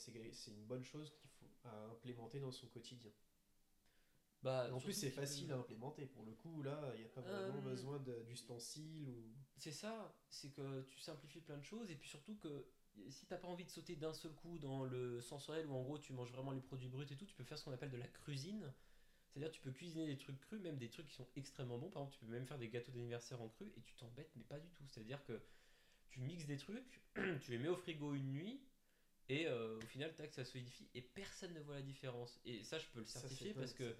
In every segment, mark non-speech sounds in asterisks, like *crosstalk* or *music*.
c'est une bonne chose qu'il faut à implémenter dans son quotidien. Bah, En plus, c'est facile à implémenter. Pour le coup, là, il n'y a pas vraiment Euh, besoin d'ustensiles ou. C'est ça, c'est que tu simplifies plein de choses et puis surtout que si t'as pas envie de sauter d'un seul coup dans le sensoriel où en gros tu manges vraiment les produits bruts et tout, tu peux faire ce qu'on appelle de la cuisine. C'est-à-dire tu peux cuisiner des trucs crus, même des trucs qui sont extrêmement bons. Par exemple, tu peux même faire des gâteaux d'anniversaire en cru et tu t'embêtes, mais pas du tout. C'est-à-dire que tu mixes des trucs, *clears throat* tu les mets au frigo une nuit et euh, au final, tac, ça solidifie et personne ne voit la différence. Et ça, je peux le certifier parce que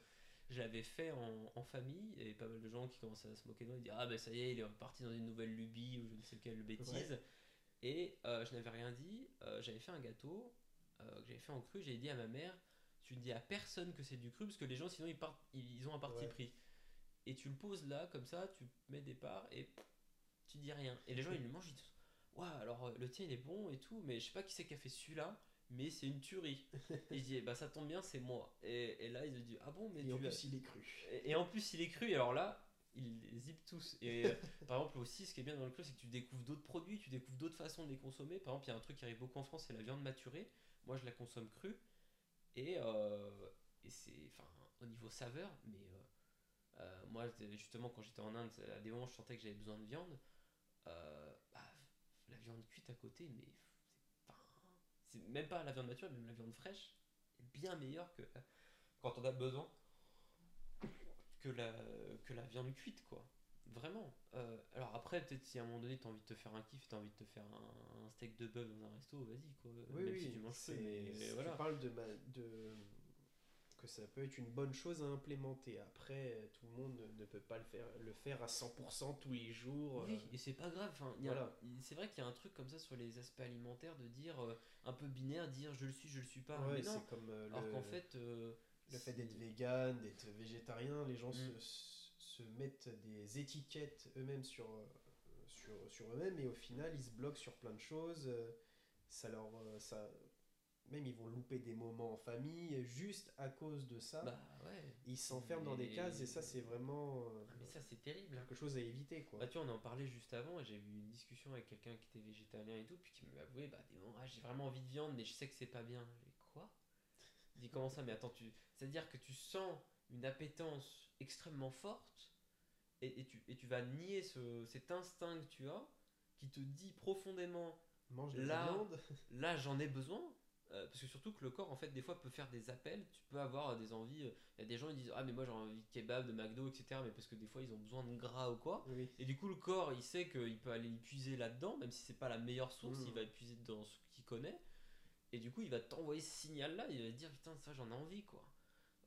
je l'avais fait en, en famille et pas mal de gens qui commençaient à se moquer de moi et dire Ah ben ça y est, il est reparti dans une nouvelle lubie ou je ne sais quelle bêtise. Et euh, je n'avais rien dit. Euh, j'avais fait un gâteau que j'avais fait en cru. J'avais dit à ma mère Tu ne dis à personne que c'est du cru parce que les gens sinon ils, partent, ils ont un parti Ouais. pris. Et tu le poses là, comme ça, tu mets des parts et tu dis rien. Et les gens ils le mangent, ils disent Waouh, alors euh, le tien il est bon et tout, mais je sais pas qui c'est qui a fait celui-là. Mais c'est une tuerie. et je dis, eh bah ça tombe bien, c'est moi. Et, et là, ils ont dit, ah bon, mais Et tu en as- plus, il est cru. et, et en plus, il est cru, et alors là, il les zippe tous. Et euh, *laughs* par exemple, aussi, ce qui est bien dans le cru, c'est que tu découvres d'autres produits, tu découvres d'autres façons de les consommer. Par exemple, il y a un truc qui arrive beaucoup en France, c'est la viande maturée. Moi, je la consomme crue. Et, euh, et c'est, enfin, au niveau saveur, mais euh, euh, moi, justement, quand j'étais en Inde, à des moments, je sentais que j'avais besoin de viande. Bah, la viande cuite à côté, mais c'est, même pas la viande mature, même la viande fraîche est bien meilleure que quand on a besoin que la, que la viande cuite, quoi. Vraiment. Euh, alors après, peut-être si à un moment donné, tu as envie de te faire un kiff, tu as envie de te faire un, un steak de bœuf dans un resto, vas-y, quoi. Oui, Même oui, si tu manges peu, mais voilà. Tu parles de, ma- de que ça peut être une bonne chose à implémenter. Après, tout le monde ne peut pas le faire, le faire à 100% tous les jours. Oui, euh, et c'est pas grave. Enfin, Voilà. il- C'est vrai qu'il y a un truc comme ça sur les aspects alimentaires de dire euh, un peu binaire, dire je le suis, je le suis pas. ouais, mais non. c'est comme euh, Alors le, qu'en fait, euh, le fait d'être vegan, d'être végétarien, les gens Mm. se, se mettent des étiquettes eux-mêmes sur, euh, sur, sur eux-mêmes et au final, ils se bloquent sur plein de choses. euh, Ça leur, euh, ça, même ils vont louper des moments en famille juste à cause de ça. Bah ouais. ils s'enferment dans des cases et ça, c'est vraiment euh, Ah, mais ça, c'est terrible. quelque chose à éviter. Quoi. Bah tu vois, on en parlait juste avant et j'ai eu une discussion avec quelqu'un qui était végétalien et tout, puis qui m'a avoué, bah des moments, ah, j'ai vraiment envie de viande, mais je sais que c'est pas bien. J'ai quoi? Il dit comment ça Mais attends, tu... c'est-à-dire que tu sens une appétence extrêmement forte et, et tu, et tu vas nier ce, cet instinct que tu as qui te dit profondément, Mange de la viande. là j'en ai besoin. Euh, parce que surtout que le corps en fait des fois peut faire des appels, tu peux avoir euh, des envies, euh, il y a des gens qui disent ah mais moi j'ai envie de kebab, de McDo etc mais parce que des fois ils ont besoin de gras ou quoi Oui. et du coup, le corps, il sait qu'il peut aller puiser là-dedans, même si c'est pas la meilleure source, Mm. il va puiser dans ce qu'il connaît. Et du coup, il va t'envoyer ce signal-là, il va te dire putain, ça j'en ai envie quoi.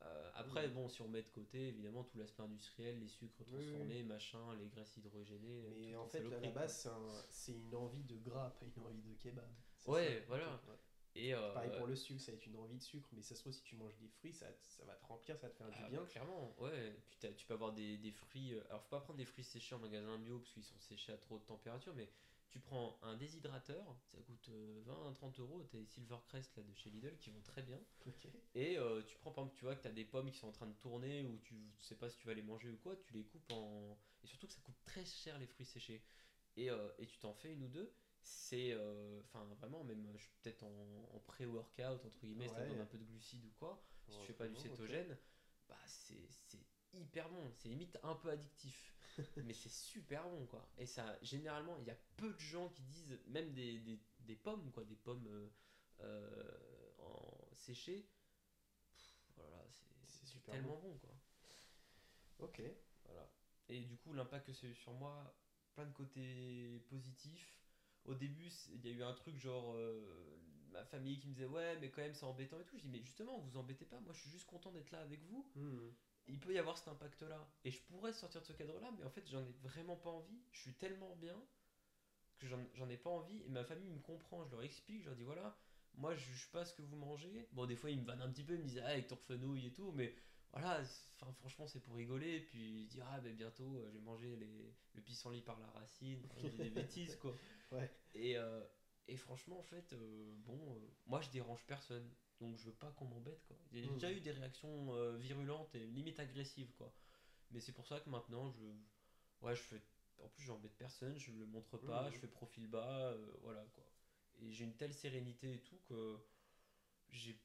Euh, après, Mm. bon, si on met de côté évidemment tout l'aspect industriel, les sucres Oui, transformés, machin, les graisses hydrogénées. Mais en fait, à la base, c'est un- c'est une envie de gras, pas une envie de kebab. Ouais, ça, voilà. ouais. Et euh, Pareil pour le sucre, ça va être une envie de sucre, mais ça se trouve, si tu manges des fruits, ça, ça va te remplir, ça va te faire ah, du bien. bah, clairement, ouais. Puis t'as- tu peux avoir des, des fruits. euh, Alors, faut pas prendre des fruits séchés en magasin bio parce qu'ils sont séchés à trop de température, mais tu prends un déshydrateur, ça coûte euh, 20-30 euros. T'as les Silvercrest là de chez Lidl qui vont très bien. Et euh, tu prends par exemple, tu vois que tu as des pommes qui sont en train de tourner ou tu sais pas si tu vas les manger ou quoi, tu les coupes en. Et surtout que ça coûte très cher les fruits séchés. Et, euh, et tu t'en fais une ou deux. C'est. euh, Enfin, vraiment, même je suis peut-être en, en pré-workout, entre guillemets, Ouais. besoin d'un peu de glucides ou quoi. Si tu fais pas du cétogène, bah c'est c'est hyper bon. C'est limite un peu addictif. *laughs* mais c'est super bon quoi. Et ça, généralement, il y a peu de gens qui disent, même des, des, des pommes, quoi, des pommes euh, euh, en séchées. Voilà, c'est C'est c'est tellement bon quoi. Ok. Voilà. Et du coup, l'impact que ça a eu sur moi, plein de côtés positifs. Au début, il y a eu un truc genre euh, ma famille qui me disait ouais, mais quand même c'est embêtant et tout. Je dis mais justement, vous embêtez pas. Moi, je suis juste content d'être là avec vous. Hmm. Il peut y avoir cet impact-là. Et je pourrais sortir de ce cadre-là, mais en fait, j'en ai vraiment pas envie. Je suis tellement bien que j'en j'en ai pas envie. Et ma famille me comprend. Je leur explique. Je leur dis voilà, moi, je juge pas ce que vous mangez. Bon, des fois, ils me vannent un petit peu. Ils me disent ah, avec ton fenouil et tout. Mais voilà, enfin, franchement, c'est pour rigoler. Puis dire ah, ben bientôt, euh, je vais manger les, le pissenlit par la racine. Des *laughs* bêtises, quoi. Ouais. Et, euh, et franchement, en fait, euh, bon, moi, je dérange personne. Donc, je veux pas qu'on m'embête, quoi. J'ai Mhm. déjà eu des réactions virulentes et limite agressives, quoi. Mais c'est pour ça que maintenant, je. Ouais, je fais. En plus, j'embête personne, je le montre pas, Mhm. je fais profil bas, voilà, quoi. Et j'ai une telle sérénité et tout que. j'ai.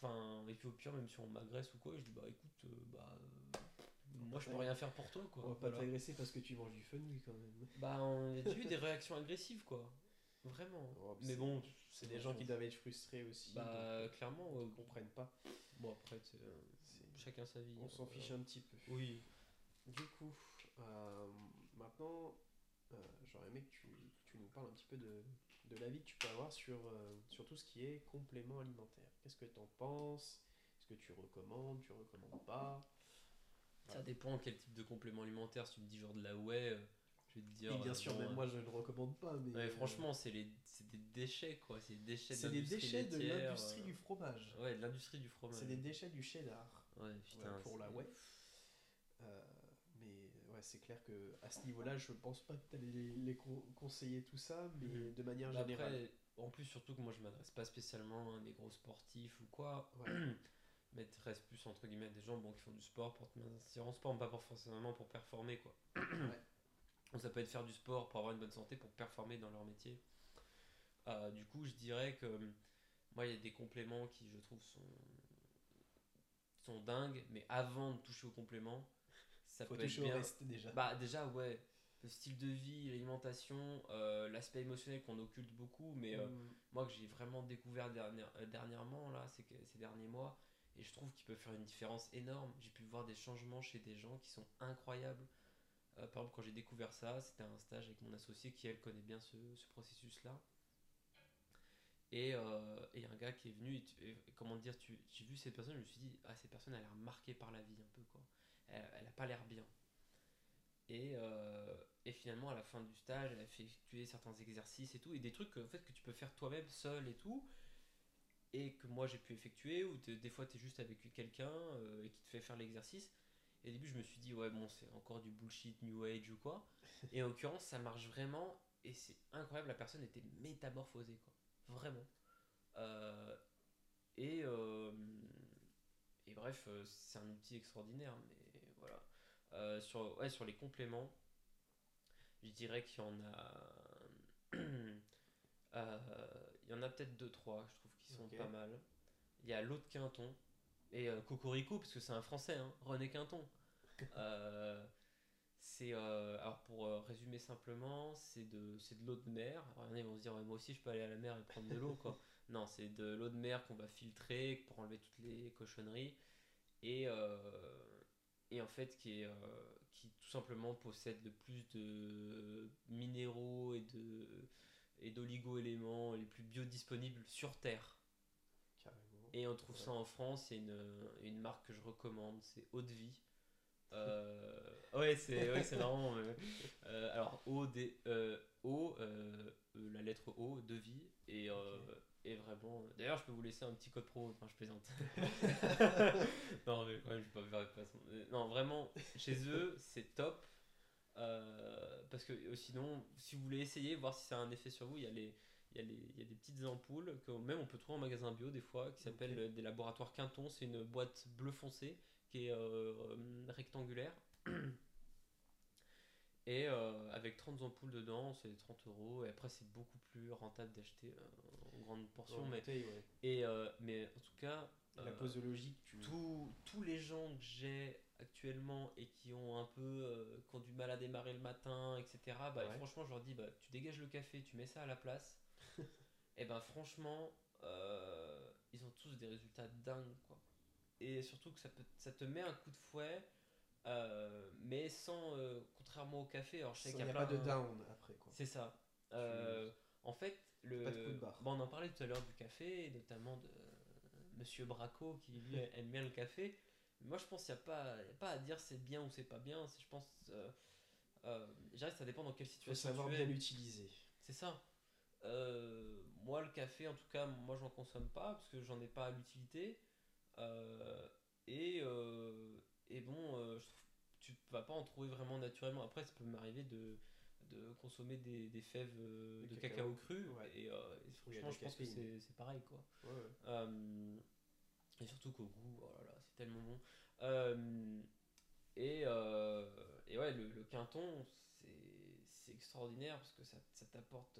Enfin, et puis au pire, même si on m'agresse ou quoi, je dis bah écoute, euh, bah. euh, moi je peux rien faire pour toi quoi. On va pas Voilà. t'agresser parce que tu manges du fenouil quand même. Bah, on a déjà eu des réactions agressives quoi. Vraiment. Oh, Mais bon, C'est des gens qui doivent être frustrés aussi. Bah, donc, clairement, ils ouais. comprennent pas. Bon, après, c'est, euh, chacun sa vie. On hein, s'en fiche un petit peu. Oui. Du coup, euh, maintenant, euh, j'aurais aimé que tu, que tu nous parles un petit peu de, de l'avis que tu peux avoir sur, euh, sur tout ce qui est complément alimentaire. Qu'est-ce que tu en penses? Est-ce que tu recommandes Tu recommandes pas? Ça dépend quel type de complément alimentaire. Si tu me dis genre de la whey, euh, je vais te dire. Et bien euh, sûr, bon, même moi je ne recommande pas. Mais ouais, franchement, c'est les, c'est des déchets quoi. C'est des déchets. de l'industrie du fromage. Ouais, de l'industrie du fromage. C'est des déchets du cheddar. Ouais, Ouais, putain. pour la whey. Euh, ouais, c'est clair que à ce niveau-là, je pense pas que tu allais les, les con- conseiller tout ça, mais Mhm. de manière Bah, générale. Après, en plus, surtout que moi je m'adresse pas spécialement à des gros sportifs ou quoi. Ouais. *clears throat* restes plus entre guillemets des gens bon, qui font du sport pour te maintenir en sport, mais pas pour, forcément pour performer quoi. *clears throat* Donc ça peut être faire du sport pour avoir une bonne santé, pour performer dans leur métier. Euh, du coup, je dirais que hum, moi, il y a des compléments qui, je trouve, sont, sont dingues, mais avant de toucher aux compléments, ça Faut peut être bien. reste déjà. Bah déjà ouais, le style de vie, l'alimentation, euh, l'aspect émotionnel qu'on occulte beaucoup, mais euh, Mm. moi que j'ai vraiment découvert dernière- euh, dernièrement là, c'est que ces derniers mois, et je trouve qu'il peut faire une différence énorme. J'ai pu voir des changements chez des gens qui sont incroyables. Euh, par exemple, quand j'ai découvert ça, c'était un stage avec mon associé qui elle connaît bien ce, ce processus-là. Et euh, et un gars qui est venu, et tu- et comment dire, tu- j'ai vu cette personne, je me suis dit, ah cette personne elle a l'air marquée par la vie un peu quoi. Elle, elle a pas l'air bien. Et, euh, et finalement, à la fin du stage, elle a fait effectuer certains exercices et tout, et des trucs en fait, que tu peux faire toi-même seul et tout, et que moi j'ai pu effectuer, ou des fois tu es juste avec quelqu'un euh, et qui te fait faire l'exercice. Et au début, je me suis dit, ouais, bon, c'est encore du bullshit New Age ou quoi. *laughs* Et en l'occurrence, ça marche vraiment, et c'est incroyable, la personne était métamorphosée, quoi. Vraiment. Euh, et, et bref, c'est un outil extraordinaire, mais. Euh, sur, ouais, sur les compléments, je dirais qu'il y en a. *clears throat* euh, il y en a peut-être deux, trois, je trouve, qui sont pas mal. Il y a l'eau de Quinton et euh, Cocorico, parce que c'est un français, hein, René Quinton. *laughs* Euh, c'est alors pour résumer simplement, c'est de c'est de l'eau de mer. Alors, il y en a, ils vont se dire ouais, moi aussi je peux aller à la mer et prendre de l'eau quoi. *laughs* non, c'est de l'eau de mer qu'on va filtrer pour enlever toutes les cochonneries et euh, et en fait qui est euh, qui tout simplement possède le plus de minéraux et de et d'oligo-éléments les plus biodisponibles sur terre. Carrément. Et on trouve Ouais. ça en France, il y a une, une marque que je recommande, c'est Eau de Vie. Euh, ouais, c'est ouais, *laughs* euh, alors, O, D, O la lettre O, de vie. Et, et vraiment. D'ailleurs, je peux vous laisser un petit code pro. Enfin, je plaisante. *laughs* non, mais quand même, je vais pas faire de façon. euh, Non, vraiment, chez eux, c'est top. Euh, parce que sinon, si vous voulez essayer, voir si ça a un effet sur vous, il y a les, il y, a les, il y a des petites ampoules que même on peut trouver en magasin bio des fois qui s'appellent euh, des laboratoires Quinton. C'est une boîte bleu foncé qui est euh, rectangulaire. *clears throat* Et euh, avec 30 ampoules dedans, c'est 30 euros. Et après, c'est beaucoup plus rentable d'acheter euh, en grande portion. Mais, ouais. et, euh, mais en tout cas, La posologie tu. tous, tous les gens que j'ai actuellement et qui ont un peu qui ont du mal à démarrer le matin, etc. Bah, Ouais. franchement, je leur dis bah, tu dégages le café, tu mets ça à la place. *laughs* et ben franchement, ils ont tous des résultats dingues quoi. Et surtout que ça, peut, ça te met un coup de fouet, euh, mais sans, euh, contrairement au café, alors je sais Il qu'il n'y y a a pas de down après quoi. c'est ça. Euh, en fait, le... Pas de coup de barre. bon, on en parlait tout à l'heure du café, et notamment de Monsieur Braco qui lui *laughs* aime bien le café. Moi, je pense qu'il n'y a, pas- a pas à dire c'est bien ou c'est pas bien. Je pense. Que ça dépend dans quelle Il faut situation savoir tu bien l'utiliser. C'est ça. Moi, le café, en tout cas, moi, j'en consomme pas parce que j'en ai pas l'utilité. Et bon, euh, je trouve tu vas pas en trouver vraiment naturellement. Après, ça peut m'arriver de, de consommer des, des fèves euh, De de cacao. cacao, cru. Ouais. Et, euh, et franchement, je pense que c'est c'est pareil. quoi. Ouais, ouais. Euh, et surtout qu'au goût, oh là là, c'est tellement bon. Euh, et, et ouais, le, le quinton, c'est c'est extraordinaire parce que ça, ça t'apporte.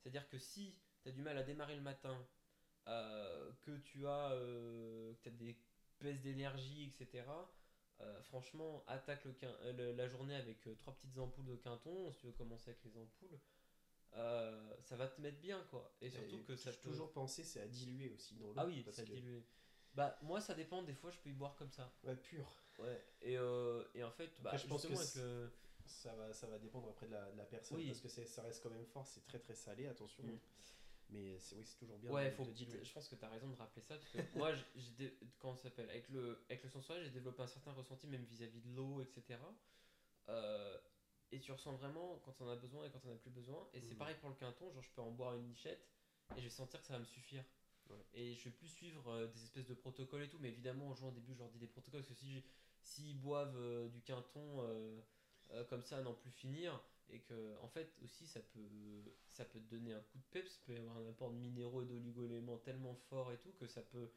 C'est-à-dire que si tu as du mal à démarrer le matin, que tu as, que as des baisses d'énergie, etc. euh, franchement, attaque le quin- euh, le- la journée avec euh, trois petites ampoules de quinton, si tu veux commencer avec les ampoules, euh, ça va te mettre bien quoi. Et surtout Et que ça j'ai toujours pensé, c'est à diluer aussi dans l'eau. Ah oui, parce ça que- dilue. Bah, moi ça dépend, des fois je peux y boire comme ça. Ouais, pur. Ouais, et, et en fait, bah, Après, je pense que. Ça va, ça va dépendre après de la, de la personne Oui. parce que c'est- ça reste quand même fort, c'est très très salé, attention. Mm. Mais c'est oui, c'est toujours bien Ouais, de, faut, de diluer. je pense que tu as raison de rappeler ça, parce que moi, j'ai- comment ça s'appelle avec le, avec le j'ai développé un certain ressenti même vis-à-vis de l'eau, etc. Euh, et tu ressens vraiment quand on a besoin et quand on a plus besoin. Et c'est Mhm. pareil pour le quinton, genre je peux en boire une lichette et je vais sentir que ça va me suffire. Ouais. Et je vais plus suivre euh, des espèces de protocoles et tout, mais évidemment, aux gens au début, je leur dis des protocoles, parce que si s'ils boivent euh, du quinton comme ça à n'en plus finir, et que en fait aussi ça peut ça peut te donner un coup de peps, peut y avoir un apport de minéraux et d'oligo-éléments tellement fort et tout que ça peut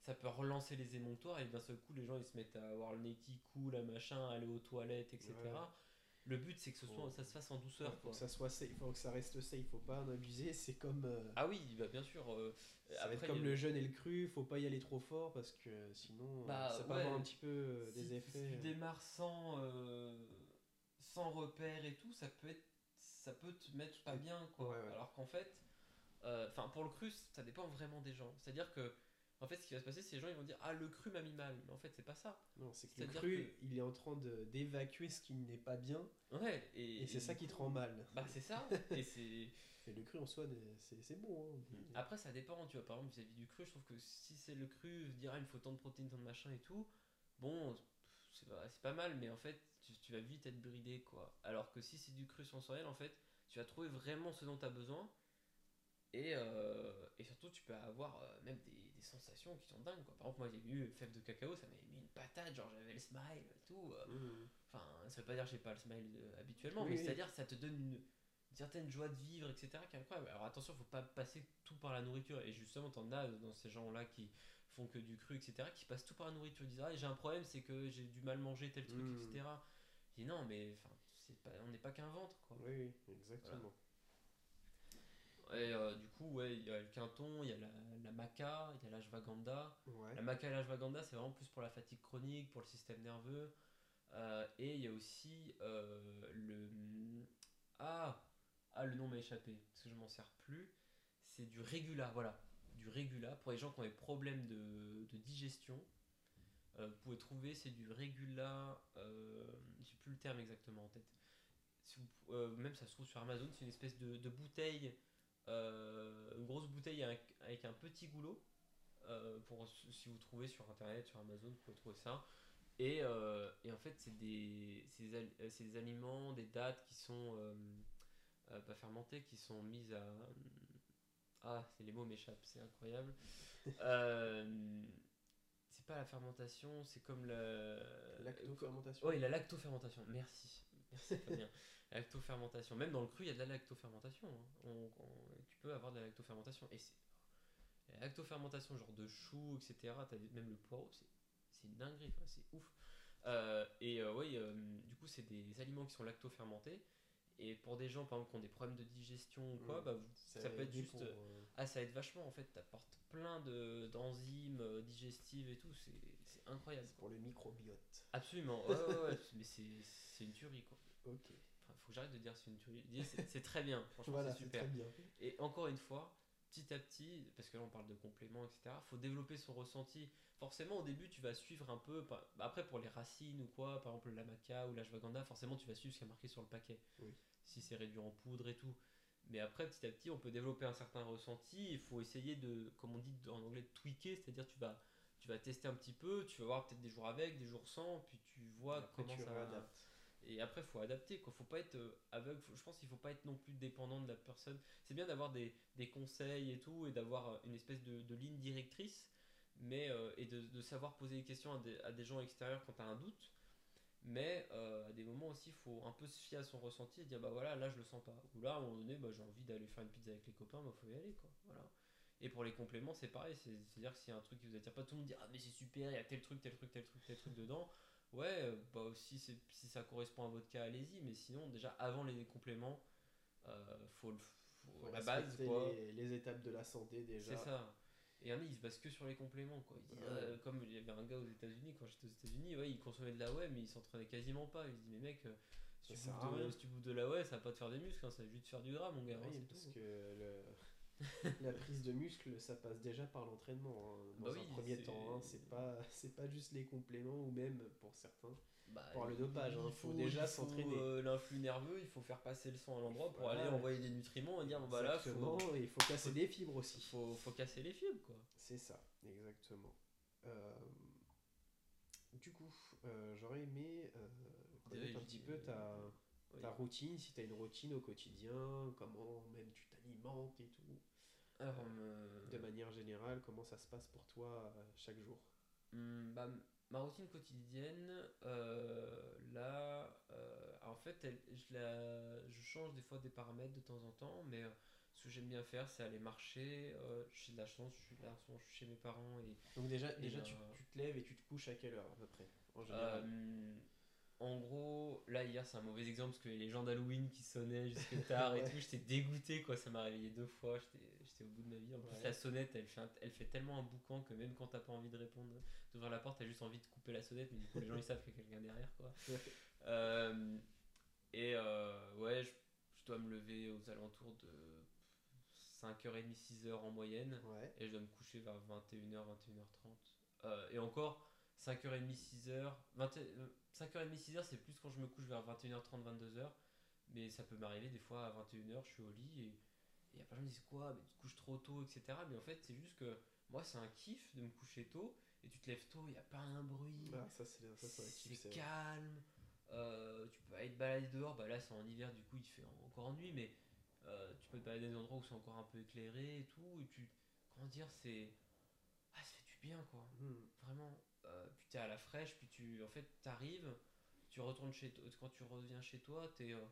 ça peut relancer les émonctoires et d'un seul coup les gens ils se mettent à avoir le nez qui coule, à machin, aller aux toilettes, etc. Ouais. Le but c'est que ce soit, ça se fasse en Ouais, douceur. faut quoi. que ça soit safe, faut que ça reste safe, faut pas en abuser. C'est comme, euh, Ah oui, bah bien sûr. euh, ça va être après, comme a- le jeûne et le cru, faut pas y aller trop fort parce que sinon euh, Bah, ça peut ouais. avoir un petit peu euh, si, des si effets. euh. tu démarres sans, euh, sans repère et tout, ça peut, être, ça peut te mettre pas bien. Quoi. Ouais, ouais. Alors qu'en fait, euh, enfin pour le cru, ça dépend vraiment des gens. C'est-à-dire que, en fait, ce qui va se passer, c'est que les gens ils vont dire Ah, le cru m'a mis mal. Mais en fait, c'est pas ça. Non, c'est que le cru, il est en train de- d'évacuer ce qui n'est pas bien Ouais, et, et, c'est ça qui te rend mal. Bah, c'est ça. *laughs* et c'est. Et le cru en soi, c'est c'est bon. hein. Après, ça dépend, tu vois, par exemple, vis-à-vis du cru, je trouve que si c'est le cru, dire ah, il me faut tant de protéines, tant de machin et tout, bon, c'est pas, mal, mais en fait, tu, tu vas vite être bridé, quoi. Alors que si c'est du cru sensoriel, en fait, tu vas trouver vraiment ce dont tu as besoin, et, euh, et surtout, tu peux avoir euh, même des, des sensations qui sont dingues, quoi. Par exemple, moi, j'ai eu fève de cacao, ça m'avait mis une patate, genre j'avais le smile et tout. euh, Mhm. Enfin, ça veut pas dire que j'ai pas le smile habituellement, Oui, mais oui. c'est-à-dire que ça te donne une, une certaine joie de vivre, etc. qui est incroyable. Alors attention, faut pas passer tout par la nourriture. Et justement, t'en as dans ces gens-là qui font que du cru, etc., qui passent tout par la nourriture. Ils disent Ah, j'ai un problème, c'est que j'ai du mal manger tel truc, etc. Je dis non, mais pas, on n'est pas qu'un ventre, quoi. Oui, exactement. Et euh, du coup, ouais, il y a le quinton, il y a la, la maca, il y a l'ashwagandha. Ouais. La maca et l'ashwagandha, c'est vraiment plus pour la fatigue chronique, pour le système nerveux. Euh, et il y a aussi euh, le. Ah, ah, le nom m'a échappé, parce que je m'en sers plus. C'est du régula, voilà. Du régula. Pour les gens qui ont des problèmes de, digestion, euh, vous pouvez trouver, c'est du régula. Euh, J'ai plus le terme exactement en tête. Euh, même ça se trouve sur Amazon, c'est une espèce de, bouteille, euh, une grosse bouteille avec, un petit goulot. Pour, si vous trouvez sur internet, sur Amazon, vous pouvez trouver ça. Et, et en fait, c'est des, des, aliments, des dates qui sont pas fermentées, qui sont mises à. Ah, les mots m'échappent, c'est incroyable. *laughs* Euh, c'est pas la fermentation, c'est comme la. Lactofermentation. Oui, la lactofermentation, merci. Merci Fabien. La lactofermentation. Même dans le cru, il y a de la lactofermentation. hein. On- on- tu peux avoir de la lactofermentation. Et c'est. La lactofermentation, genre de choux, etc. Même le poireau, c'est une dinguerie, c'est ouf. Euh, et euh, oui, du coup, c'est des aliments qui sont lactofermentés. Et pour des gens, par exemple, qui ont des problèmes de digestion ou quoi, Mm. bah, vous- ça, peut être juste. pour, euh, Ah, ça aide vachement en fait. T'apportes plein de- d'enzymes euh, digestives et tout. C'est c'est incroyable. c'est pour le microbiote. Absolument, ouais, ouais, ouais, *laughs* mais c'est c'est une tuerie quoi. Ok. Enfin, faut que j'arrête de dire c'est une tuerie. C'est très bien, *laughs* franchement Voilà, c'est c'est super. très bien. Et encore une fois, petit à petit, parce que là on parle de compléments, etc., faut développer son ressenti. Forcément, au début, tu vas suivre un peu. par- bah, Après, pour les racines ou quoi, par exemple la maca ou l'ashwagandha, forcément, tu vas suivre ce qui est marqué sur le paquet. Oui. Si c'est réduit en poudre et tout. Mais après, petit à petit, on peut développer un certain ressenti. Il faut essayer de, comme on dit en anglais, de tweaker, c'est-à-dire tu vas, tu vas tester un petit peu, tu vas voir peut-être des jours avec, des jours sans, puis tu vois Après, comment tu ça. réadaptes. Et après, faut adapter. Quoi. Faut pas être euh, aveugle. Je pense qu'il faut pas être non plus dépendant de la personne. C'est bien d'avoir des, des conseils et tout, et d'avoir euh, une espèce de, de ligne directrice, mais euh, et de, savoir poser des questions à des, à des gens extérieurs quand tu as un doute. Mais à des moments aussi, il faut un peu se fier à son ressenti et dire bah voilà, là je le sens pas. Ou là, à un moment donné, bah, j'ai envie d'aller faire une pizza avec les copains, bah faut y aller quoi. Voilà. Et pour les compléments, c'est pareil. c'est- C'est-à-dire que s'il y a un truc qui vous attire pas, tout le monde dit ah mais c'est super, il y a tel truc, tel truc, tel truc, tel truc dedans. Ouais, euh, bah si, c'est- si ça correspond à votre cas, allez-y. Mais sinon, déjà avant les compléments, euh, faut, le- faut Faut la base quoi. Les, les étapes de la santé déjà. C'est ça. Et un il se base que sur les compléments, quoi. Ouais. euh, comme il y avait un gars aux États-Unis, quand j'étais aux États-Unis, ouais, il consommait de la whey, mais il s'entraînait quasiment pas. Il se dit, mais mec, si, tu bouffes de, si tu bouffes de la whey, ça va pas te faire des muscles, hein, ça va juste te faire du gras, mon gars. hein, Oui, c'est parce tout. que le- *laughs* la prise de muscle, ça passe déjà par l'entraînement. hein, Dans Bah un oui, premier temps, hein. c'est pas, c'est pas juste les compléments ou même pour certains. Bah, Pour le il- dopage, hein, il faut déjà faut, s'entraîner. euh, L'influx nerveux, il faut faire passer le sang à l'endroit pour Voilà. aller envoyer des nutriments et dire, bon bah là, faut, et il faut casser des fibres aussi. faut, faut casser les fibres, quoi. C'est ça, exactement. Euh, du coup, euh, j'aurais aimé euh, connaître un petit peu ta, Oui. ta routine, si tu as une routine au quotidien, comment même tu t'alimentes et tout. Alors, euh, De manière générale, comment ça se passe pour toi euh, chaque jour? Hmm, bah, ma routine quotidienne, euh, là, euh, en fait, elle- je, la, je change des fois des paramètres de temps en temps, mais euh, ce que j'aime bien faire, c'est aller marcher. euh, j'ai de la chance, je suis là, je chez mes parents et Donc déjà, Et déjà tu, tu te lèves et tu te couches à quelle heure à peu près En général? Euh, en gros, là hier c'est un mauvais exemple parce que les gens d'Halloween qui sonnaient jusque tard et *laughs* tout, j'étais dégoûté quoi, ça m'a réveillé deux fois, j'étais au bout de ma vie. En plus Ouais. la sonnette elle fait, un- elle fait tellement un boucan que même quand t'as pas envie de répondre, d'ouvrir la porte, t'as juste envie de couper la sonnette, mais du coup les gens ils savent qu'il y a quelqu'un derrière quoi. Ouais. Euh, et euh, ouais, je, je dois me lever aux alentours de 5h30, 6h en moyenne et je dois me coucher vers 21h, 21h30. Euh, et encore, 5h30, 6h. 20, euh, 5h30, 6h, c'est plus quand je me couche vers 21h30, 22h. Mais ça peut m'arriver des fois à 21h, je suis au lit et et y a plein de gens qui disent quoi, mais tu te couches trop tôt, etc. Mais en fait, c'est juste que moi, c'est un kiff de me coucher tôt et tu te lèves tôt, il n'y a pas un bruit. Ah, ça c'est ça, kiff, calme. euh, tu peux aller te balader dehors. Bah là, c'est en hiver, du coup, il fait encore en nuit, mais euh, tu peux te balader dans des endroits où c'est encore un peu éclairé et tout. Et tu, comment dire, c'est. Bien, quoi. Hmm. Vraiment. Euh, puis t'es à la fraîche, puis tu. En fait, t'arrives, tu retournes chez toi. Quand tu reviens chez toi, t'es euh,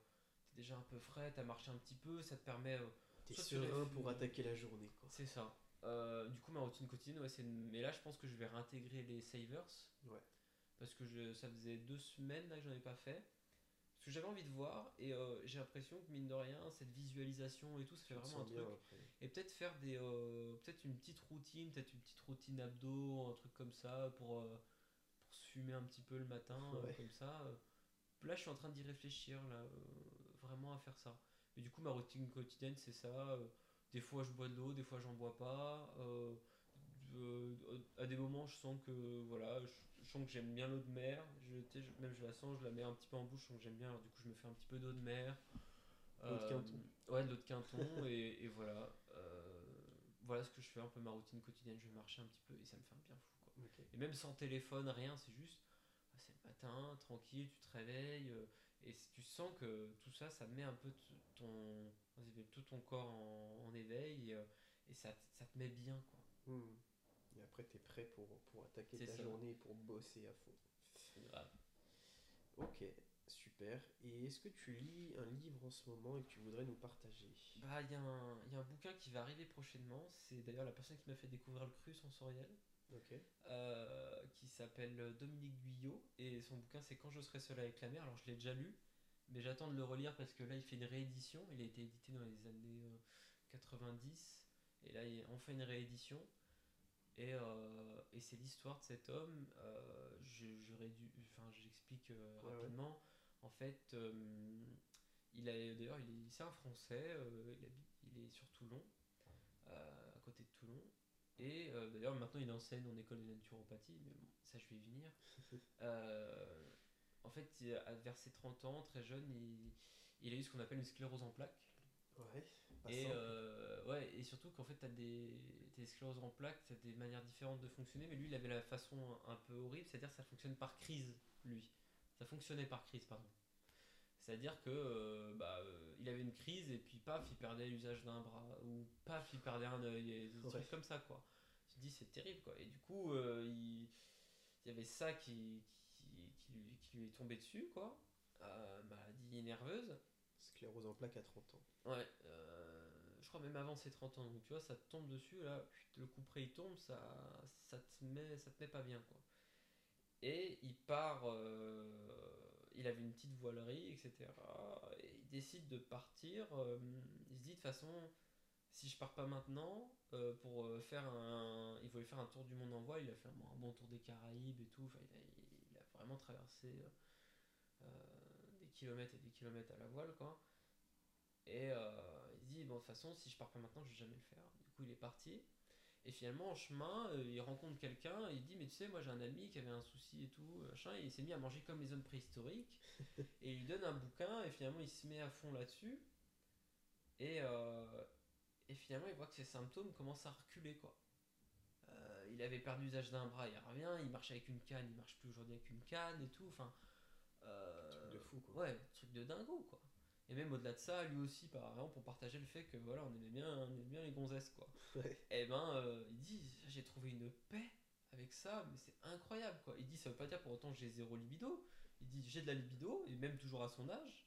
t'es déjà un peu frais, t'as marché un petit peu, ça te permet. euh, T'es tu serein pour attaquer la journée quoi. c'est ça. Euh, du coup, ma routine quotidienne, ouais, c'est. Mais là, je pense que je vais réintégrer les savers. Ouais. Parce que je, ça faisait deux semaines là, que j'en ai pas fait. Que j'avais envie de voir et euh, j'ai l'impression que mine de rien, cette visualisation et tout, ça fait vraiment un truc. après. Et peut-être faire des. euh, peut-être une petite routine, peut-être une petite routine abdos, un truc comme ça pour, euh, pour se fumer un petit peu le matin, Ouais. comme ça. Là, je suis en train d'y réfléchir, là, vraiment à faire ça. Et du coup, ma routine quotidienne, c'est ça. des fois, je bois de l'eau, des fois, j'en bois pas. Euh, à des moments, je sens que voilà, je, je sens que j'aime bien l'eau de mer. Je, je- même je la sens, je la mets un petit peu en bouche, je sens que j'aime bien. Alors, du coup, je me fais un petit peu d'eau de mer. L'eau de Euh, Quinton. Ouais, de l'eau de Quinton. *laughs* et, et voilà. euh, voilà ce que je fais, un peu ma routine quotidienne. Je vais marcher un petit peu et ça me fait un bien fou. Quoi. Et même sans téléphone, rien, c'est juste, ah, c'est le matin, tranquille, tu te réveilles, euh, et tu sens que tout ça, ça met un peu ton, tout ton corps en, en éveil, et, euh, et ça, te- ça te met bien, quoi. Hmm. Et après, t'es prêt pour, pour attaquer C'est ta ça. journée et pour bosser à fond. Grave. Ok, super. Et est-ce que tu lis un livre en ce moment et que tu voudrais nous partager? Bah, il y, a un- il y a un bouquin qui va arriver prochainement, c'est d'ailleurs la personne qui m'a fait découvrir le cru sensoriel, Ok. euh, qui s'appelle Dominique Guyot, et son bouquin c'est Quand je serai seul avec la mer, alors je l'ai déjà lu, mais j'attends de le relire parce que là il fait une réédition, il a été édité dans les années euh, 90, et là il on fait une réédition, et, euh, et c'est l'histoire de cet homme, euh, enfin, j'explique euh, Ouais, ouais. rapidement, en fait, il a d'ailleurs il est- c'est un français, il, habite- il est sur Toulon, à côté de Toulon, et d'ailleurs maintenant il enseigne en école de naturopathie, mais bon, ça je vais y venir. *laughs* En fait, vers ses 30 ans, très jeune, il, il a eu ce qu'on appelle une sclérose en plaques. Ouais. Pas Et, euh, ouais, et surtout qu'en fait, tu as des, des scléroses en plaques, tu as des manières différentes de fonctionner, mais lui, il avait la façon un, un peu horrible, c'est-à-dire que ça fonctionne par crise, lui. Ça fonctionnait par crise, pardon. C'est-à-dire que euh, bah, euh, il avait une crise et puis paf, il perdait l'usage d'un bras, ou paf, il perdait un œil, et des Ouais. trucs comme ça, quoi. Tu te dis, c'est terrible, quoi. Et du coup, il, il y avait ça qui, qui, qui lui, qui lui est tombé dessus, quoi. Maladie nerveuse. Sclérose en plaques à 30 ans. Ouais, euh, je crois même avant ses 30 ans. Donc tu vois, ça tombe dessus, là, le coup près il tombe, ça, ça, te met, ça te met pas bien, quoi. Et il part, euh, il avait une petite voilerie, etc. Et il décide de partir. euh, il se dit de toute façon, si je pars pas maintenant, pour faire un. Il voulait faire un tour du monde en voile, il a fait un, bon tour des Caraïbes et tout. Enfin, il, a, vraiment traversé kilomètres et des kilomètres à la voile, quoi. Et euh, il dit, bon, de toute façon, si je pars pas maintenant, je vais jamais le faire. Du coup, il est parti. Et finalement, en chemin, euh, il rencontre quelqu'un il dit Mais tu sais, moi j'ai un ami qui avait un souci et tout, machin, et il s'est mis à manger comme les hommes préhistoriques. *laughs* et il lui donne un bouquin, et finalement, il se met à fond là-dessus. Et, euh, et finalement, il voit que ses symptômes commencent à reculer, quoi. Euh, il avait perdu l'usage d'un bras, il revient, il marche avec une canne, il marche plus aujourd'hui avec une canne et tout. Enfin, euh, de fou, quoi. Ouais, truc de dingo, quoi. Et même au-delà de ça, lui aussi, par exemple, pour partager le fait que voilà, on aimait bien, on aimait bien les gonzesses, quoi. Ouais. Et ben, euh, il dit, j'ai trouvé une paix avec ça, mais c'est incroyable, quoi. Il dit, ça veut pas dire pour autant que j'ai zéro libido. Il dit, j'ai de la libido, et même toujours à son âge.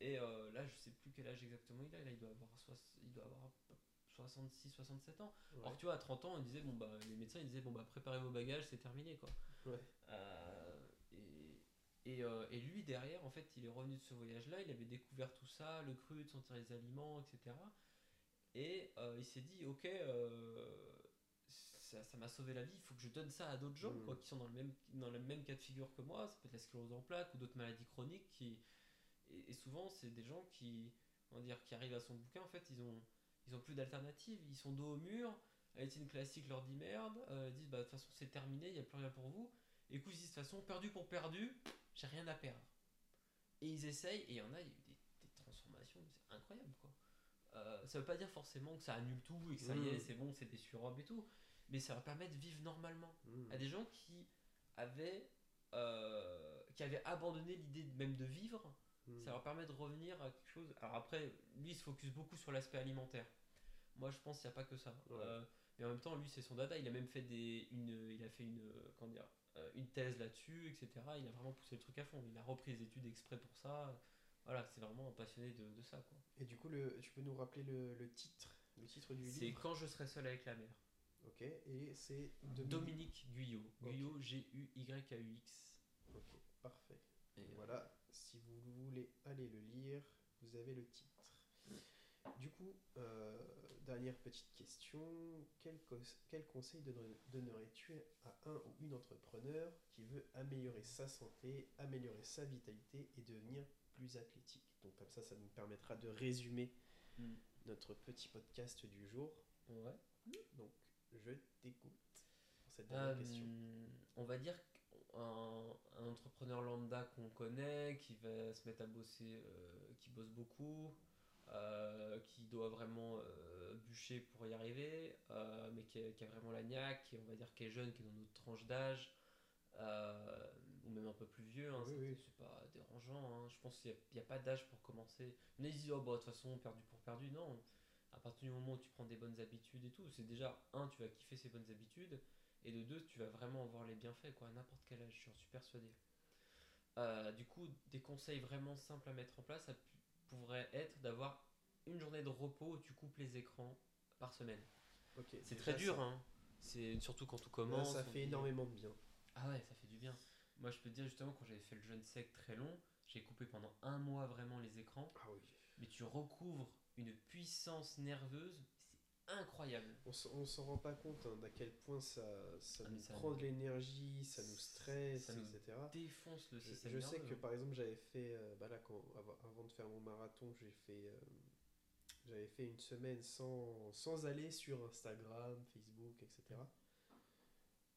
Et euh, là, je sais plus quel âge exactement il a. Là, il doit avoir, soix- il doit avoir 66, 67 ans. Ouais. Alors, tu vois, à 30 ans, il disait, bon, bah, les médecins, ils disaient, bon, bah, préparez vos bagages, c'est terminé, quoi. Ouais. Euh, et, euh, et lui, derrière, en fait, il est revenu de ce voyage-là, il avait découvert tout ça, le cru, de sentir les aliments, etc. Et euh, il s'est dit, ok, euh, ça m'a sauvé la vie, il faut que je donne ça à d'autres gens, Mhm. quoi, qui sont dans le, même, dans le même cas de figure que moi. Ça peut être la sclérose en plaques ou d'autres maladies chroniques. Qui, et, et souvent, c'est des gens qui, on va dire, qui arrivent à son bouquin, en fait, ils ont, ils ont plus d'alternative, ils sont dos au mur. La médecine classique leur dit merde, ils disent bah de toute façon c'est terminé, il n'y a plus rien pour vous. Et coup ils se disent de toute façon perdu pour perdu, j'ai rien à perdre. Et ils essayent, et il y en a, il y a eu des, des transformations, c'est incroyable quoi. Euh, ça veut pas dire forcément que ça annule tout et que ça y est, Mm. c'est bon, c'est des surrobes et tout, mais ça va permettre de vivre normalement. Mmh. À des gens qui avaient, euh, qui avaient abandonné l'idée même de vivre, Mmh. ça leur permet de revenir à quelque chose. Alors après, lui, il se focus beaucoup sur l'aspect alimentaire. Moi, je pense qu'il n'y a pas que ça. Ouais. Euh, mais en même temps, lui, c'est son dada. Il a même fait des, une, il a fait une, comment dire, euh, une thèse là-dessus, etc. Il a vraiment poussé le truc à fond. Il a repris les études exprès pour ça. Voilà, c'est vraiment un passionné de, de ça, quoi. Et du coup, le, tu peux nous rappeler le, le titre le titre du C'est livre? Quand je serai seul avec la mer. Ok, et c'est Dominique. Dominique Guyot. Guyot, G-U-Y-A-U-X. Ok, parfait. Et, euh, Voilà, si vous voulez aller le lire, vous avez le titre. Du coup, euh, dernière petite question. Quel, conseil donnerais- donnerais-tu à un ou une entrepreneur qui veut améliorer sa santé, améliorer sa vitalité et devenir plus athlétique? Donc comme ça, ça nous permettra de résumer Mm. notre petit podcast du jour. Ouais. Donc, je t'écoute pour cette dernière Euh, question. On va dire qu'un un entrepreneur lambda qu'on connaît, qui va se mettre à bosser, euh, qui bosse beaucoup, euh, qui doit vraiment euh, bûcher pour y arriver, euh, mais qui a, qui a vraiment la niaque, qui, on va dire qui est jeune, qui est dans notre tranche d'âge, ou même un peu plus vieux, hein, Oui, c'est oui. c'est pas dérangeant. hein. Je pense qu'il n'y a, pas d'âge pour commencer. Mais ils disent, oh, bah, de toute façon, perdu pour perdu. Non, à partir du moment où tu prends des bonnes habitudes et tout, c'est déjà, un, tu vas kiffer ces bonnes habitudes, et de deux, tu vas vraiment en voir les bienfaits, quoi, à n'importe quel âge, j'en suis persuadé. Du coup, des conseils vraiment simples à mettre en place, ça pourrait être d'avoir une journée de repos où tu coupes les écrans par semaine. C'est très dur, ça- hein. C'est surtout quand là, commence. ça fait dit- énormément de bien. Ah ouais, ça fait du bien. Moi, je peux te dire justement, quand j'avais fait le jeûne sec très long, j'ai coupé pendant un mois vraiment les écrans, Ah oui. mais tu recouvres une puissance nerveuse, c'est incroyable. On s'en rend pas compte hein, d'à quel point ça, ça Ah, nous ça prend nous- de l'énergie, ça nous stresse, ça nous etc. Défonce le système je sais nerveux, que hein. par exemple j'avais fait, euh, bah là, quand, avant de faire mon marathon, j'ai fait, euh, j'avais fait une semaine sans, sans aller sur Instagram, Facebook, etc.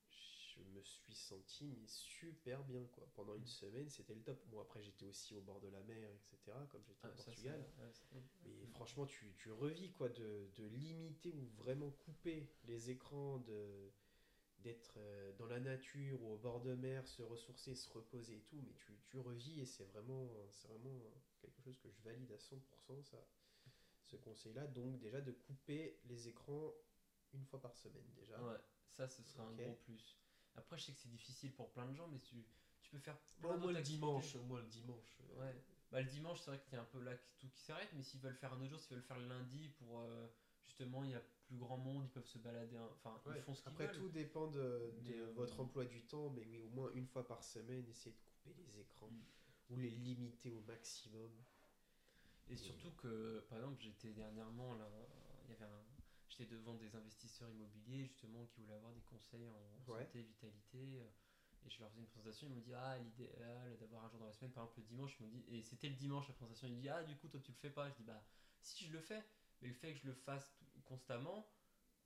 Je me suis senti mais super bien quoi. Pendant une Mm. semaine c'était le top. Bon après j'étais aussi au bord de la mer, etc. Comme j'étais Ah, au Portugal. ouais, Mais franchement, tu, tu revis quoi, de, de limiter ou vraiment couper les écrans, de d'être euh, dans la nature ou au bord de mer, se ressourcer, se reposer et tout, mais tu, tu revis et c'est vraiment, c'est vraiment quelque chose que je valide à 100% ça, ce conseil-là. Donc déjà de couper les écrans une fois par semaine déjà. Ouais, ça ce sera Ok. un gros plus. Après, je sais que c'est difficile pour plein de gens, mais tu, tu peux faire Au plein moins d'autres le dimanche, au moins le dimanche. euh, Ouais. Bah, le dimanche, c'est vrai qu'il y a un peu là tout qui s'arrête, mais s'ils veulent faire un autre jour, s'ils veulent faire le lundi pour euh, justement, il y a plus grand monde, ils peuvent se balader. Enfin, Ouais. ils font ce qu'ils Après veulent. tout dépend de, de Mais, euh, votre emploi du temps, mais oui, au moins une fois par semaine, essayez de couper les écrans Mm. ou les limiter au maximum. Et surtout que, par exemple, j'étais dernièrement, là, il y avait un, j'étais devant des investisseurs immobiliers justement qui voulaient avoir des conseils en Ouais. santé, vitalité. euh, Et je leur faisais une présentation, ils m'ont dit ah l'idéal d'avoir un jour dans la semaine, par exemple le dimanche, ils m'ont dit et c'était le dimanche la présentation, ils m'ont dit ah du coup toi tu le fais pas, je dis bah si je le fais, mais le fait que je le fasse constamment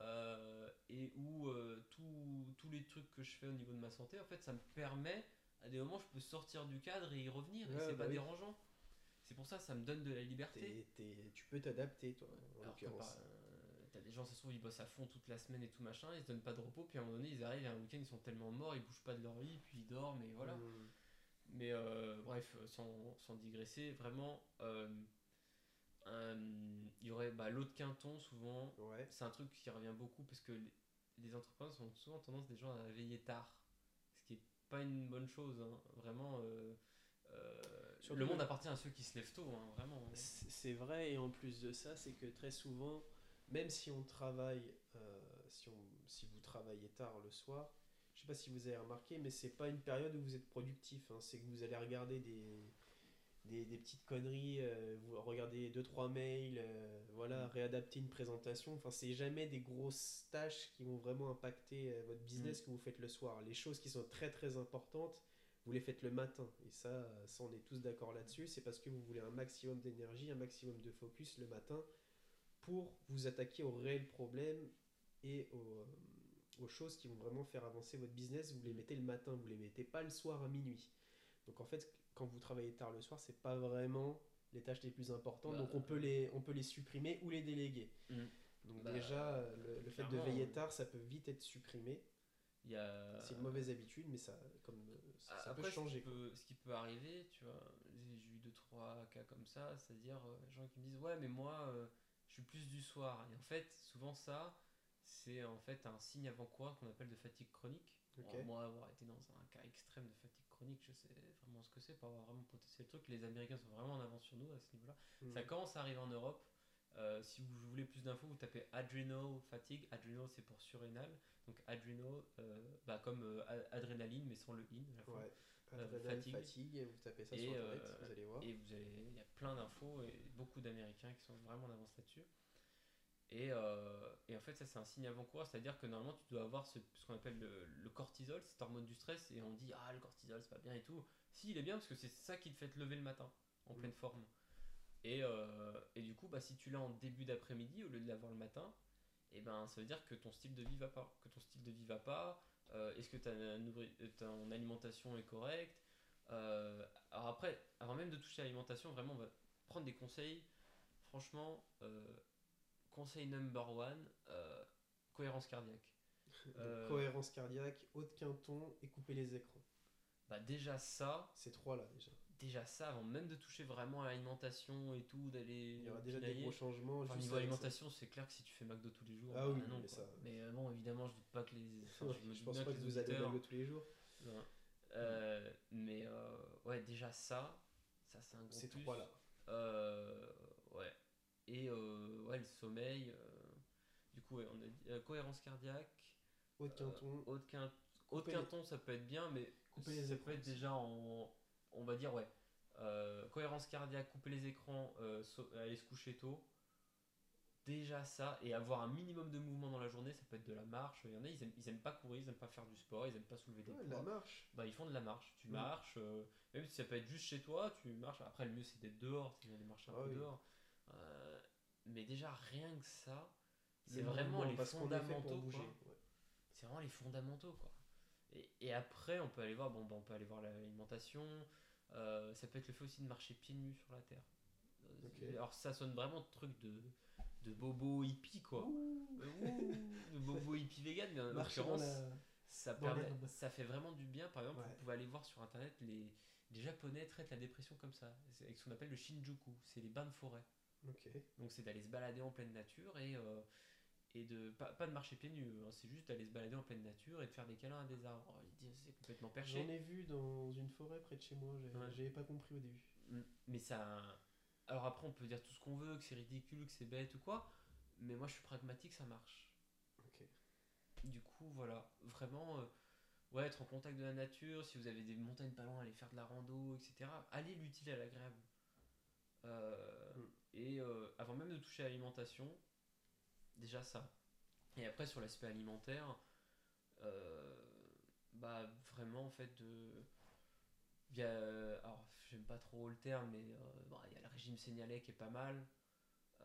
euh, et où euh, tous les trucs que je fais au niveau de ma santé, en fait ça me permet à des moments je peux sortir du cadre et y revenir et c'est bah pas oui. dérangeant. C'est pour ça ça me donne de la liberté. T'es- t'es- tu peux t'adapter, toi, en Alors que l'occurrence. euh, t'as des gens, ça se trouve, ils bossent à fond toute la semaine et tout machin, ils se donnent pas de repos, puis à un moment donné, ils arrivent, a un week-end, ils sont tellement morts, ils bougent pas de leur lit, puis ils dorment, et voilà. Mm. Mais euh, bref, euh, sans, sans digresser, vraiment, euh, un- il y aurait bah, l'eau de Quinton, souvent, Ouais. c'est un truc qui revient beaucoup, parce que les, les entrepreneurs ont souvent tendance des gens à veiller tard, ce qui est pas une bonne chose, hein. vraiment. euh, euh, Surtout- le monde appartient à ceux qui se lèvent tôt, hein, vraiment. hein. C'est vrai, et en plus de ça, c'est que très souvent, même si on travaille, euh, si, on, si vous travaillez tard le soir, je sais pas si vous avez remarqué, mais c'est pas une période où vous êtes productif. hein. c'est que vous allez regarder des, des, des petites conneries, euh, vous regardez 2-3 mails, euh, voilà, Mm. réadapter une présentation. Enfin, c'est jamais des grosses tâches qui vont vraiment impacter euh, votre business Mm. que vous faites le soir. Les choses qui sont très très importantes, vous les faites le matin. Et ça, ça on est tous d'accord là-dessus. C'est parce que vous voulez un maximum d'énergie, un maximum de focus le matin pour vous attaquer aux réels problèmes et aux, euh, aux choses qui vont vraiment faire avancer votre business. Vous les mettez le matin, vous les mettez pas le soir à minuit. Donc en fait, quand vous travaillez tard le soir, c'est pas vraiment les tâches les plus importantes. Bah, donc on peut, les, on peut les supprimer ou les déléguer. Mm. Donc Bah, déjà, euh, le, le fait de veiller euh, tard, ça peut vite être supprimé. A... C'est une mauvaise habitude, mais ça, comme, euh, ça, peut ce qui changer. peut, ce qui peut arriver, tu vois, j'ai eu deux trois cas comme ça, c'est-à-dire euh, gens qui me disent ouais mais moi euh, je suis plus du soir. Et en fait, souvent ça, c'est en fait un signe avant-coureur qu'on appelle de fatigue chronique. Alors, moi, avoir été dans un cas extrême de fatigue chronique, je sais vraiment ce que c'est, pour avoir vraiment potentiel le truc. Les Américains sont vraiment en avance sur nous à ce niveau-là. Ça commence à arriver en Europe. Euh, si vous voulez plus d'infos, vous tapez adrenal fatigue. Adrenal, c'est pour surrénal. Donc adrenal, euh, bah, comme euh, adrénaline, mais sans le in. à la fin. Ouais. Adrénaline, fatigue. fatigue. vous tapez ça Et, sur internet, vous allez voir. Et vous avez, il y a plein d'infos et beaucoup d'Américains qui sont vraiment en avance là-dessus. Et, et en fait, ça c'est un signe avant-coureur, c'est-à-dire que normalement tu dois avoir ce, ce qu'on appelle le, le cortisol, cette hormone du stress, et on dit ah le cortisol c'est pas bien et tout. Si il est bien parce que c'est ça qui te fait te lever le matin en Mm. pleine forme. Et, euh, et du coup, bah, si tu l'as en début d'après-midi au lieu de l'avoir le matin, et ben ça veut dire que ton style de vie va pas. Que ton style de vie va pas. euh, Est-ce que euh, ton alimentation est correcte? Euh, Alors après, avant même de toucher à l'alimentation, vraiment on va prendre des conseils. Franchement, conseil number one, cohérence cardiaque. *laughs* Donc, Cohérence cardiaque, haut de quinton et couper les écrans. Bah déjà ça, Ces trois-là déjà. Déjà ça, avant même de toucher vraiment à l'alimentation et tout, d'aller Il y aura déjà des gros changements. Enfin, niveau alimentation, c'est clair que si tu fais McDo tous les jours, Ah bah oui, non, mais quoi. ça- Mais euh, bon, évidemment, je doute pas que les. enfin, *laughs* Ouais, me je pense pas que les vous allez McDo tous les jours. Non. Euh, mais euh, ouais, déjà ça, ça c'est un gros Ces ouais. Et ouais, le sommeil. du coup, ouais, on a dit cohérence cardiaque. Haut de quinton. Haut de quin- haut de Couper les- quinton, ça peut être bien, mais Couper les ça peut être déjà en. On va dire, ouais. euh, cohérence cardiaque, couper les écrans, euh, so- aller se coucher tôt. Déjà ça, et avoir un minimum de mouvement dans la journée, ça peut être de la marche. Il y en a, ils aiment, ils aiment pas courir, ils aiment pas faire du sport, ils aiment pas soulever des Ouais, poids la marche. bah, ils font de la marche. Tu marches, euh, même si ça peut être juste chez toi, tu marches. Après, le mieux c'est d'être dehors, c'est d'aller marcher un Ah peu oui. dehors. Mais déjà, rien que ça, c'est vraiment les fondamentaux. ouais. C'est vraiment les fondamentaux, quoi. Et, et après, on peut aller voir, bon, bah, on peut aller voir l'alimentation. euh, ça peut être le fait aussi de marcher pieds nus sur la terre. Euh. Alors, ça sonne vraiment de truc de, de bobo hippie, quoi. Euh, ouh, de bobo hippie vegan, mais en l'occurrence, la. ça, permet, ça fait vraiment du bien. Par exemple, Ouais. vous pouvez aller voir sur internet les, les Japonais traitent la dépression comme ça, avec ce qu'on appelle le Shinjuku, c'est les bains de forêt. Donc c'est d'aller se balader en pleine nature et, euh, et de pas, pas de marcher pieds nus, hein, c'est juste d'aller se balader en pleine nature et de faire des câlins à des arbres. Oh, il dit, C'est complètement J'en perché. ai vu dans une forêt près de chez moi. j'ai- Ouais. J'avais pas compris au début. Mais ça. Alors après, on peut dire tout ce qu'on veut, que c'est ridicule, que c'est bête ou quoi, mais moi je suis pragmatique, ça marche. Ok. Du coup, voilà, vraiment, euh, ouais, être en contact de la nature, si vous avez des montagnes pas loin, aller faire de la rando, etc. Allez l'utile à l'agréable. Euh, Mm. Et euh, avant même de toucher à l'alimentation, déjà ça. Et après, sur l'aspect alimentaire, euh, bah vraiment, en fait, de. Il y a, alors, j'aime pas trop le terme, mais euh, bon, il y a le régime sénialais qui est pas mal.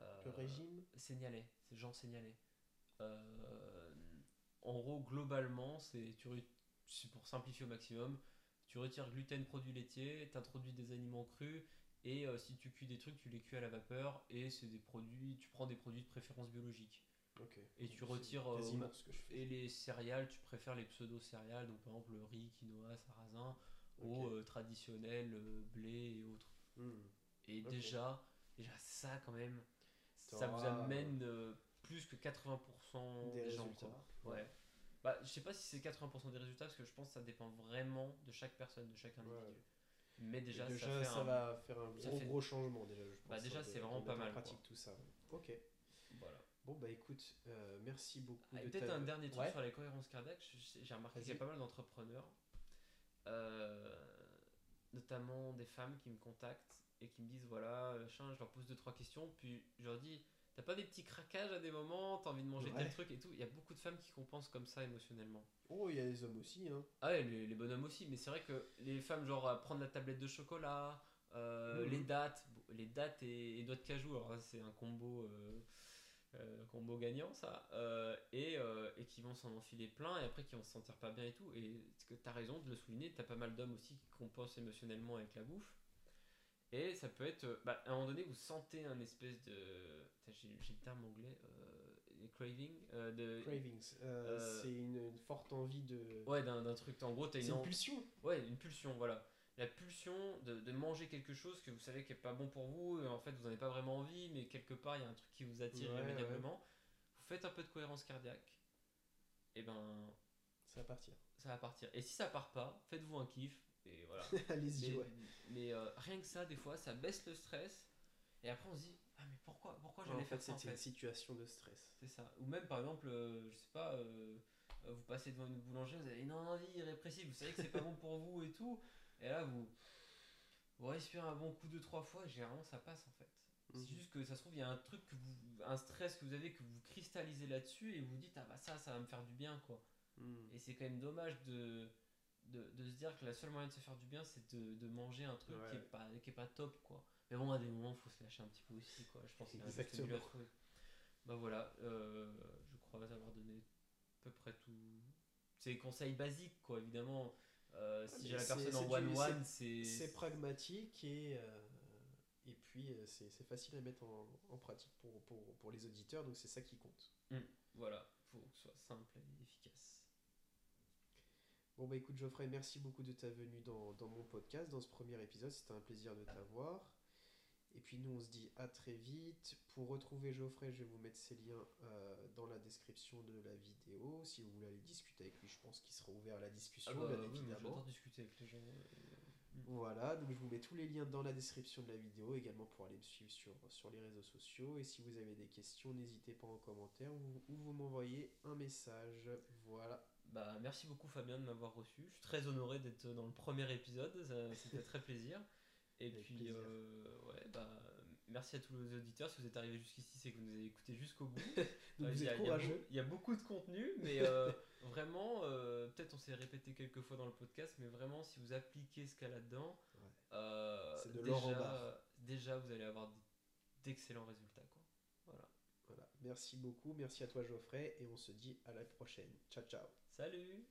Euh, Le régime? Sénialais, c'est Jean. Euh, en gros, globalement, c'est tu pour simplifier au maximum. Tu retires gluten, produits laitiers, t'introduis des aliments crus, et euh, si tu cuis des trucs, tu les cuis à la vapeur, et c'est des produits, tu prends des produits de préférence biologique. Et tu retires, euh, ce que je fais. Et les céréales, tu préfères les pseudo-céréales, donc par exemple le riz, quinoa, sarrasin, aux Ok. euh, traditionnels euh, blé et autres. Hmm. Et déjà, déjà ça quand même, ça vous amène plus que 80% Des des, gens. résultats. Quoi. Ouais. Bah, je sais pas si c'est 80% des résultats parce que je pense que ça dépend vraiment de chaque personne, de chaque individu. Ouais. Mais déjà, ça fait ça un- va faire un gros fait- gros changement déjà. Je pense, Bah, déjà, de- c'est vraiment pas mal, pratique quoi. tout ça. Ok. Voilà. Bon bah écoute, euh, merci beaucoup. Ah, de peut-être ta- un dernier truc Ouais. sur la cohérence cardiaque. Je- je- J'ai remarqué qu'il y a pas mal d'entrepreneurs, euh, notamment des femmes qui me contactent et qui me disent voilà, euh, je leur pose deux trois questions, puis je leur dis t'as pas des petits craquages à des moments, t'as envie de manger Ouais. tel truc et tout. Il y a beaucoup de femmes qui compensent comme ça émotionnellement. Oh, il y a les hommes aussi, hein. Ah ouais, les, les bonhommes aussi, mais c'est vrai que les femmes, genre, prendre la tablette de chocolat, euh, Mhm. les dates, les dates et, et noix de cajou, alors c'est un combo, euh, euh, combo gagnant, ça, et, et qui vont s'en enfiler plein, et après qui vont se sentir pas bien et tout, et que t'as raison de le souligner, t'as pas mal d'hommes aussi qui compensent émotionnellement avec la bouffe, et ça peut être, euh, bah, à un moment donné, vous sentez un espèce de, j'ai le terme anglais, euh, craving, euh, de... Cravings. Euh, C'est une, une forte envie de. Ouais, d'un d'un truc, en gros, t'as c'est une, une en- pulsion. Ouais, une pulsion, voilà. La pulsion de, de manger quelque chose que vous savez qui est pas bon pour vous, et en fait vous n'en avez pas vraiment envie, mais quelque part il y a un truc qui vous attire Ouais, irrémédiablement. Vous faites un peu de cohérence cardiaque, et ben Ça va partir. ça va partir. Et si ça part pas, faites-vous un kiff, et voilà. *laughs* Allez-y, mais ouais. mais, euh, rien que ça, des fois, ça baisse le stress, et après on se dit, ah mais pourquoi, pourquoi Ouais, j'allais en faire fait, ça en c'était une fait situation de stress. C'est ça. Ou même par exemple, euh, je sais pas, euh, vous passez devant une boulangerie, vous avez une envie irrépressible, vous savez que c'est pas bon pour vous et tout, et là vous, vous respirez un bon coup deux trois fois, et généralement ça passe en fait. Mhm. C'est juste que ça se trouve, il y a un truc, que vous, un stress que vous avez, que vous cristallisez là-dessus, et vous dites, ah bah ça, ça va me faire du bien quoi. Hmm. Et c'est quand même dommage de, de, de se dire que la seule moyen de se faire du bien, c'est de, de manger un truc qui, est pas, qui est pas top quoi. Mais bon, à des moments, faut se lâcher un petit peu aussi quoi. Je pense qu'il y a un juste Exactement. milieu à trouver. Bah voilà, euh, je crois avoir donné à peu près tout. C'est des conseils basiques quoi, évidemment. Euh, si j'ai la personne en one-one, c'est. C'est pragmatique et, euh, et puis c'est facile à mettre en, en pratique pour, pour, pour les auditeurs, donc c'est ça qui compte. Voilà, faut que ce soit simple et. Bon bah écoute Geoffrey, merci beaucoup de ta venue dans, dans mon podcast, dans ce premier épisode, c'était un plaisir de t'avoir. Et puis nous on se dit à très vite. Pour retrouver Geoffrey, je vais vous mettre ses liens euh, dans la description de la vidéo. Si vous voulez aller discuter avec lui, je pense qu'il sera ouvert à la discussion, Ah bah, bien oui, évidemment. Discuter avec les gens. Voilà, donc je vous mets tous les liens dans la description de la vidéo, également pour aller me suivre sur, sur les réseaux sociaux. Et si vous avez des questions, n'hésitez pas en commentaire ou, ou vous m'envoyez un message. Voilà. Bah, merci beaucoup Fabien de m'avoir reçu. Je suis très honoré d'être dans le premier épisode, c'était très plaisir. Et Avec puis, plaisir. euh, ouais, bah, merci à tous les auditeurs. Si vous êtes arrivés jusqu'ici, c'est que vous nous avez écouté jusqu'au bout. *laughs* Donc vous il y a- êtes courageux. Il y, a beaucoup de contenu, mais euh, *laughs* vraiment, euh, peut-être on s'est répété quelques fois dans le podcast, mais vraiment, si vous appliquez ce qu'il y a là-dedans, Ouais. de déjà, vous allez avoir d'excellents résultats. Merci beaucoup, merci à toi Geoffrey, et on se dit à la prochaine. Ciao ciao. Salut